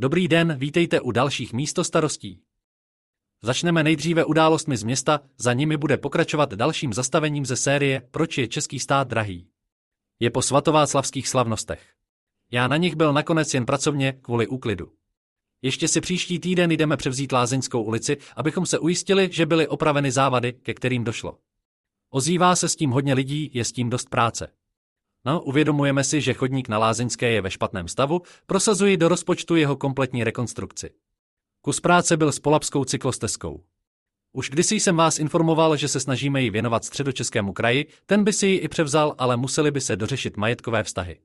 Dobrý den, vítejte u dalších místostarostí. Začneme nejdříve událostmi z města, za nimi bude pokračovat dalším zastavením ze série Proč je český stát drahý. Je po svatováclavských slavnostech. Já na nich byl nakonec jen pracovně kvůli úklidu. Ještě si příští týden jdeme převzít Lázeňskou ulici, abychom se ujistili, že byly opraveny závady, ke kterým došlo. Ozývá se s tím hodně lidí, je s tím dost práce. No, uvědomujeme si, že chodník na Lázeňské je ve špatném stavu, prosazuji do rozpočtu jeho kompletní rekonstrukci. Kus práce byl s polapskou cyklostezkou. Už kdysi jsem vás informoval, že se snažíme ji věnovat středočeskému kraji, ten by si ji i převzal, ale museli by se dořešit majetkové vztahy.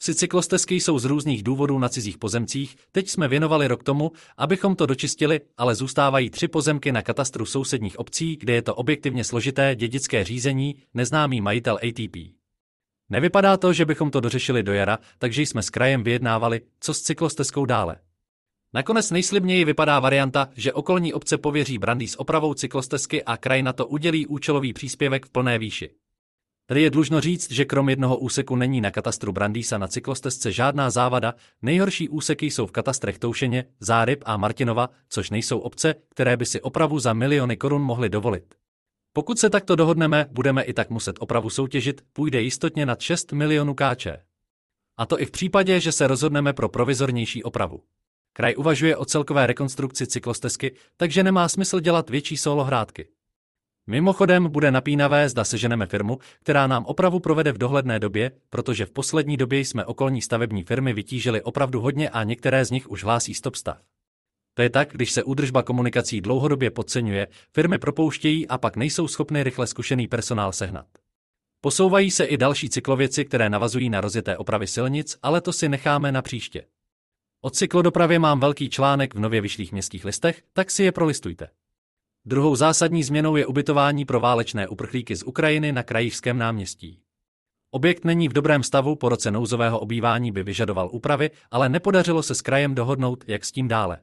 Si cyklostezky jsou z různých důvodů na cizích pozemcích, teď jsme věnovali rok tomu, abychom to dočistili, ale zůstávají tři pozemky na katastru sousedních obcí, kde je to objektivně složité dědické řízení, neznámý majitel ATP. Nevypadá to, že bychom to dořešili do jara, takže jsme s krajem vyjednávali, co s cyklostezkou dále. Nakonec nejslibněji vypadá varianta, že okolní obce pověří Brandy s opravou cyklostezky a kraj na to udělí účelový příspěvek v plné výši. Tady je dlužno říct, že krom jednoho úseku není na katastru Brandýsa na cyklostezce žádná závada, nejhorší úseky jsou v katastrech Toušeně, Záryb a Martinova, což nejsou obce, které by si opravu za miliony korun mohly dovolit. Pokud se takto dohodneme, budeme i tak muset opravu soutěžit, půjde jistotně nad 6 milionů káče. A to i v případě, že se rozhodneme pro provizornější opravu. Kraj uvažuje o celkové rekonstrukci cyklostezky, takže nemá smysl dělat větší solohrádky. Mimochodem bude napínavé, zda seženeme firmu, která nám opravu provede v dohledné době, protože v poslední době jsme okolní stavební firmy vytížili opravdu hodně a některé z nich už hlásí stop stav. To je tak, když se údržba komunikací dlouhodobě podceňuje, firmy propouštějí a pak nejsou schopny rychle zkušený personál sehnat. Posouvají se i další cyklověci, které navazují na rozjeté opravy silnic, ale to si necháme na příště. O cyklodopravě mám velký článek v nově vyšlých městských listech, tak si je prolistujte. Druhou zásadní změnou je ubytování pro válečné uprchlíky z Ukrajiny na Krajířském náměstí. Objekt není v dobrém stavu, po roce nouzového obývání by vyžadoval úpravy, ale nepodařilo se s krajem dohodnout, jak s tím dále.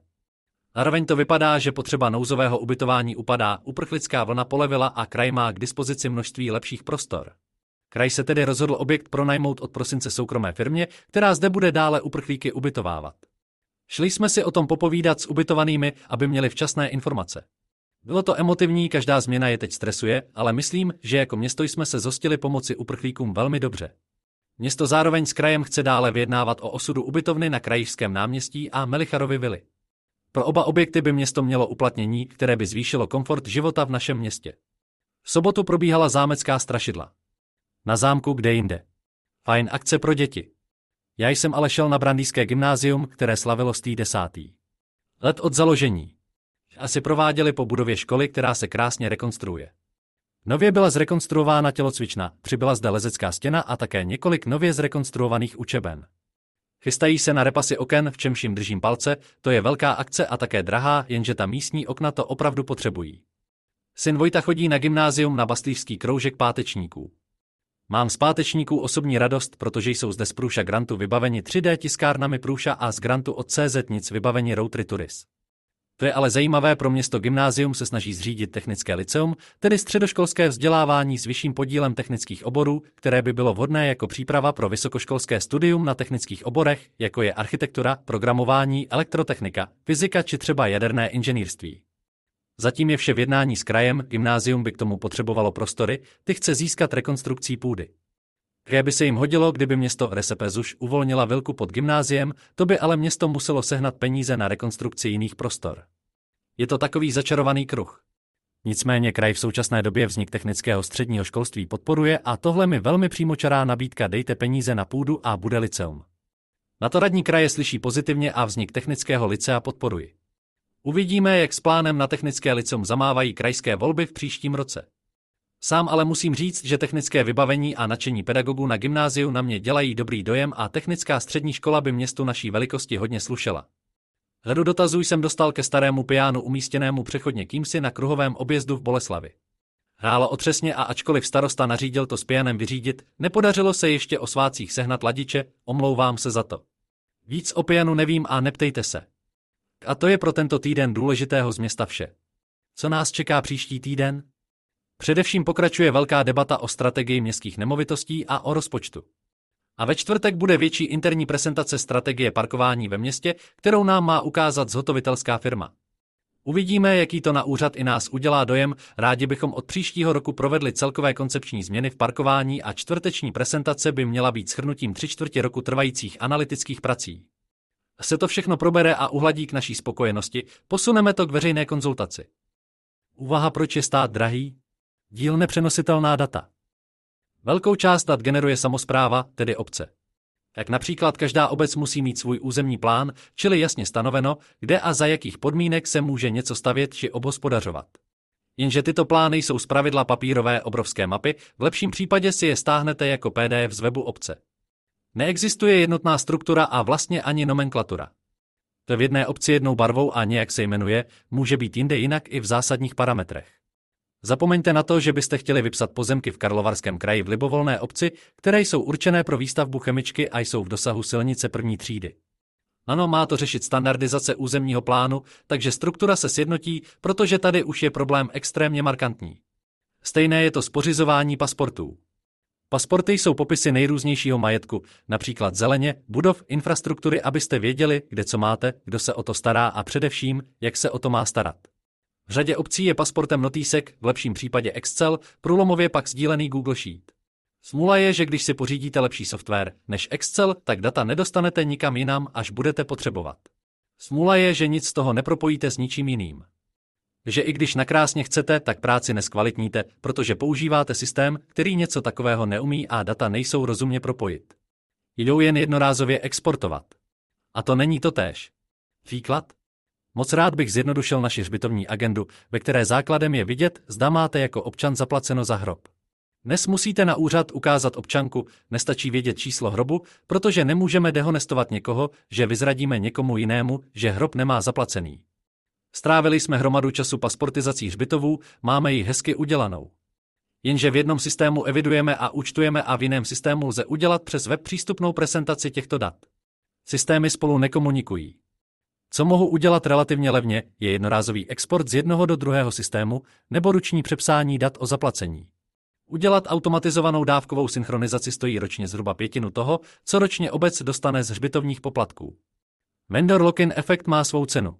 Zároveň to vypadá, že potřeba nouzového ubytování upadá, uprchlická vlna polevila a kraj má k dispozici množství lepších prostor. Kraj se tedy rozhodl objekt pronajmout od prosince soukromé firmě, která zde bude dále uprchlíky ubytovávat. Šli jsme si o tom popovídat s ubytovanými, aby měli včasné informace. Bylo to emotivní, každá změna je teď stresuje, ale myslím, že jako město jsme se zostili pomoci uprchlíkům velmi dobře. Město zároveň s krajem chce dále vyjednávat o osudu ubytovny na Krajišském náměstí a Melicharovi vily. Pro oba objekty by město mělo uplatnění, které by zvýšilo komfort života v našem městě. V sobotu probíhala zámecká strašidla. Na zámku kde jinde. Fajn akce pro děti. Já jsem ale šel na Brandýské gymnázium, které slavilo stý desátý. Let od založení. Asi prováděli po budově školy, která se krásně rekonstruuje. Nově byla zrekonstruována tělocvična, přibyla zde lezecká stěna a také několik nově zrekonstruovaných učeben. Chystají se na repasy oken, v čemž jim držím palce, to je velká akce a také drahá, jenže ta místní okna to opravdu potřebují. Syn Vojta chodí na gymnázium na bastlířský kroužek pátečníků. Mám z pátečníků osobní radost, protože jsou zde z Průša Grantu vybaveni 3D tiskárnami Průša a z Grantu od CZ nic vybaveni Rotary Turis. To je ale zajímavé pro město Gymnázium se snaží zřídit technické liceum, tedy středoškolské vzdělávání s vyšším podílem technických oborů, které by bylo vhodné jako příprava pro vysokoškolské studium na technických oborech, jako je architektura, programování, elektrotechnika, fyzika či třeba jaderné inženýrství. Zatím je vše v jednání s krajem, gymnázium by k tomu potřebovalo prostory, ty chce získat rekonstrukcí půdy. Které by se jim hodilo, kdyby město Resepezuš uvolnila vilku pod gymnáziem, to by ale město muselo sehnat peníze na rekonstrukci jiných prostor. Je to takový začarovaný kruh. Nicméně kraj v současné době vznik technického středního školství podporuje a tohle mi velmi přímočará nabídka dejte peníze na půdu a bude liceum. Na to radní kraje slyší pozitivně a vznik technického licea podporuji. Uvidíme, jak s plánem na technické liceum zamávají krajské volby v příštím roce. Sám ale musím říct, že technické vybavení a nadšení pedagogů na gymnáziu na mě dělají dobrý dojem a technická střední škola by městu naší velikosti hodně slušela. Řadu dotazů jsem dostal ke starému pianu umístěnému přechodně kýmsi na kruhovém objezdu v Boleslavi. Hrálo otřesně a ačkoliv starosta nařídil to s pianem vyřídit, nepodařilo se ještě o svácích sehnat ladiče, omlouvám se za to. Víc o pianu nevím a neptejte se. A to je pro tento týden důležitého z města vše. Co nás čeká příští týden? Především pokračuje velká debata o strategii městských nemovitostí a o rozpočtu. A ve čtvrtek bude větší interní prezentace strategie parkování ve městě, kterou nám má ukázat zhotovitelská firma. Uvidíme, jaký to na úřad i nás udělá dojem, rádi bychom od příštího roku provedli celkové koncepční změny v parkování a čtvrteční prezentace by měla být schrnutím tři čtvrtě roku trvajících analytických prací. Se to všechno probere a uhladí k naší spokojenosti, posuneme to k veřejné konzultaci. Úvaha, proč je stát drahý? Díl nepřenositelná data. Velkou část dat generuje samozpráva, tedy obce. Jak například každá obec musí mít svůj územní plán, čili jasně stanoveno, kde a za jakých podmínek se může něco stavět či obhospodařovat. Jenže tyto plány jsou zpravidla papírové obrovské mapy, v lepším případě si je stáhnete jako PDF z webu obce. Neexistuje jednotná struktura a vlastně ani nomenklatura. To v jedné obci jednou barvou a nějak se jmenuje, může být jinde jinak i v zásadních parametrech. Zapomeňte na to, že byste chtěli vypsat pozemky v Karlovarském kraji v libovolné obci, které jsou určené pro výstavbu chemičky a jsou v dosahu silnice první třídy. Ano, má to řešit standardizace územního plánu, takže struktura se sjednotí, protože tady už je problém extrémně markantní. Stejné je to s pořizování pasportů. Pasporty jsou popisy nejrůznějšího majetku, například zeleně, budov, infrastruktury, abyste věděli, kde co máte, kdo se o to stará a především, jak se o to má starat. V řadě obcí je pasportem notýsek, v lepším případě Excel, průlomově pak sdílený Google Sheet. Smůla je, že když si pořídíte lepší software než Excel, tak data nedostanete nikam jinam, až budete potřebovat. Smůla je, že nic z toho nepropojíte s ničím jiným. Že i když nakrásně chcete, tak práci neskvalitníte, protože používáte systém, který něco takového neumí a data nejsou rozumně propojit. Jdou jen jednorázově exportovat. A to není to též. Výklad? Moc rád bych zjednodušil naši hřbitovní agendu, ve které základem je vidět, zda máte jako občan zaplaceno za hrob. Dnes musíte na úřad ukázat občanku, nestačí vědět číslo hrobu, protože nemůžeme dehonestovat někoho, že vyzradíme někomu jinému, že hrob nemá zaplacený. Strávili jsme hromadu času pasportizací hřbitovů, máme ji hezky udělanou. Jenže v jednom systému evidujeme a účtujeme a v jiném systému lze udělat přes web přístupnou prezentaci těchto dat. Systémy spolu nekomunikují. Co mohu udělat relativně levně, je jednorázový export z jednoho do druhého systému nebo ruční přepsání dat o zaplacení. Udělat automatizovanou dávkovou synchronizaci stojí ročně zhruba pětinu toho, co ročně obec dostane z hřbitovních poplatků. Vendor lock-in efekt má svou cenu.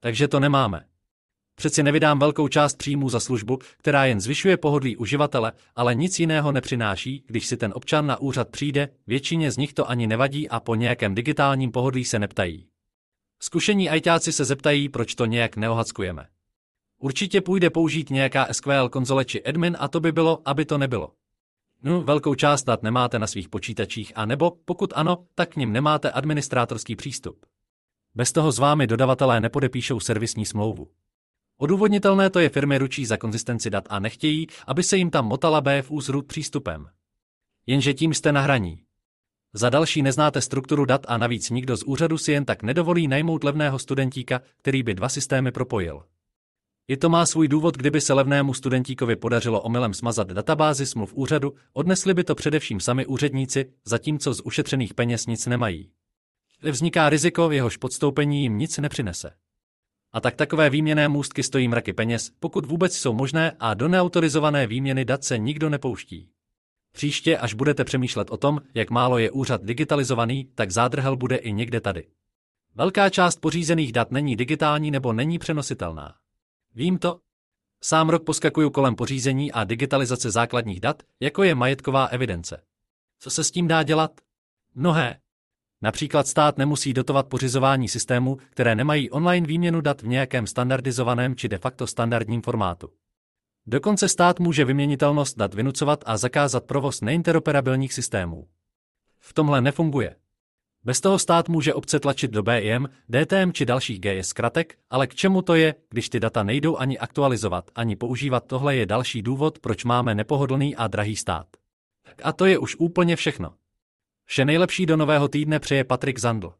Takže to nemáme. Přeci nevydám velkou část příjmů za službu, která jen zvyšuje pohodlí uživatele, ale nic jiného nepřináší, když si ten občan na úřad přijde, většině z nich to ani nevadí a po nějakém digitálním pohodlí se neptají. Zkušení ajťáci se zeptají, proč to nějak neohackujeme. Určitě půjde použít nějaká SQL konzole či admin a to by bylo, aby to nebylo. No, velkou část dat nemáte na svých počítačích a nebo, pokud ano, tak k nim nemáte administrátorský přístup. Bez toho s vámi dodavatelé nepodepíšou servisní smlouvu. Odůvodnitelné to je firmy ručí za konzistenci dat a nechtějí, aby se jim tam motala BFU s root přístupem. Jenže tím jste na hraní. Za další neznáte strukturu dat a navíc nikdo z úřadu si jen tak nedovolí najmout levného studentíka, který by dva systémy propojil. I to má svůj důvod, kdyby se levnému studentíkovi podařilo omylem smazat databázi smluv úřadu, odnesli by to především sami úředníci, zatímco z ušetřených peněz nic nemají. Vzniká riziko, jehož podstoupení jim nic nepřinese. A tak takové výměné můstky stojí mraky peněz, pokud vůbec jsou možné a do neautorizované výměny dat se nikdo nepouští. Příště, až budete přemýšlet o tom, jak málo je úřad digitalizovaný, tak zádrhel bude i někde tady. Velká část pořízených dat není digitální nebo není přenositelná. Vím to. Sám rok poskakuju kolem pořízení a digitalizace základních dat, jako je majetková evidence. Co se s tím dá dělat? Mnohé. Například stát nemusí dotovat pořizování systémů, které nemají online výměnu dat v nějakém standardizovaném či de facto standardním formátu. Dokonce stát může vyměnitelnost dat vynucovat a zakázat provoz neinteroperabilních systémů. V tomhle nefunguje. Bez toho stát může obce tlačit do BIM, DTM či dalších GS zkratek, ale k čemu to je, když ty data nejdou ani aktualizovat, ani používat tohle je další důvod, proč máme nepohodlný a drahý stát. A to je už úplně všechno. Vše nejlepší do nového týdne přeje Patrik Zandl.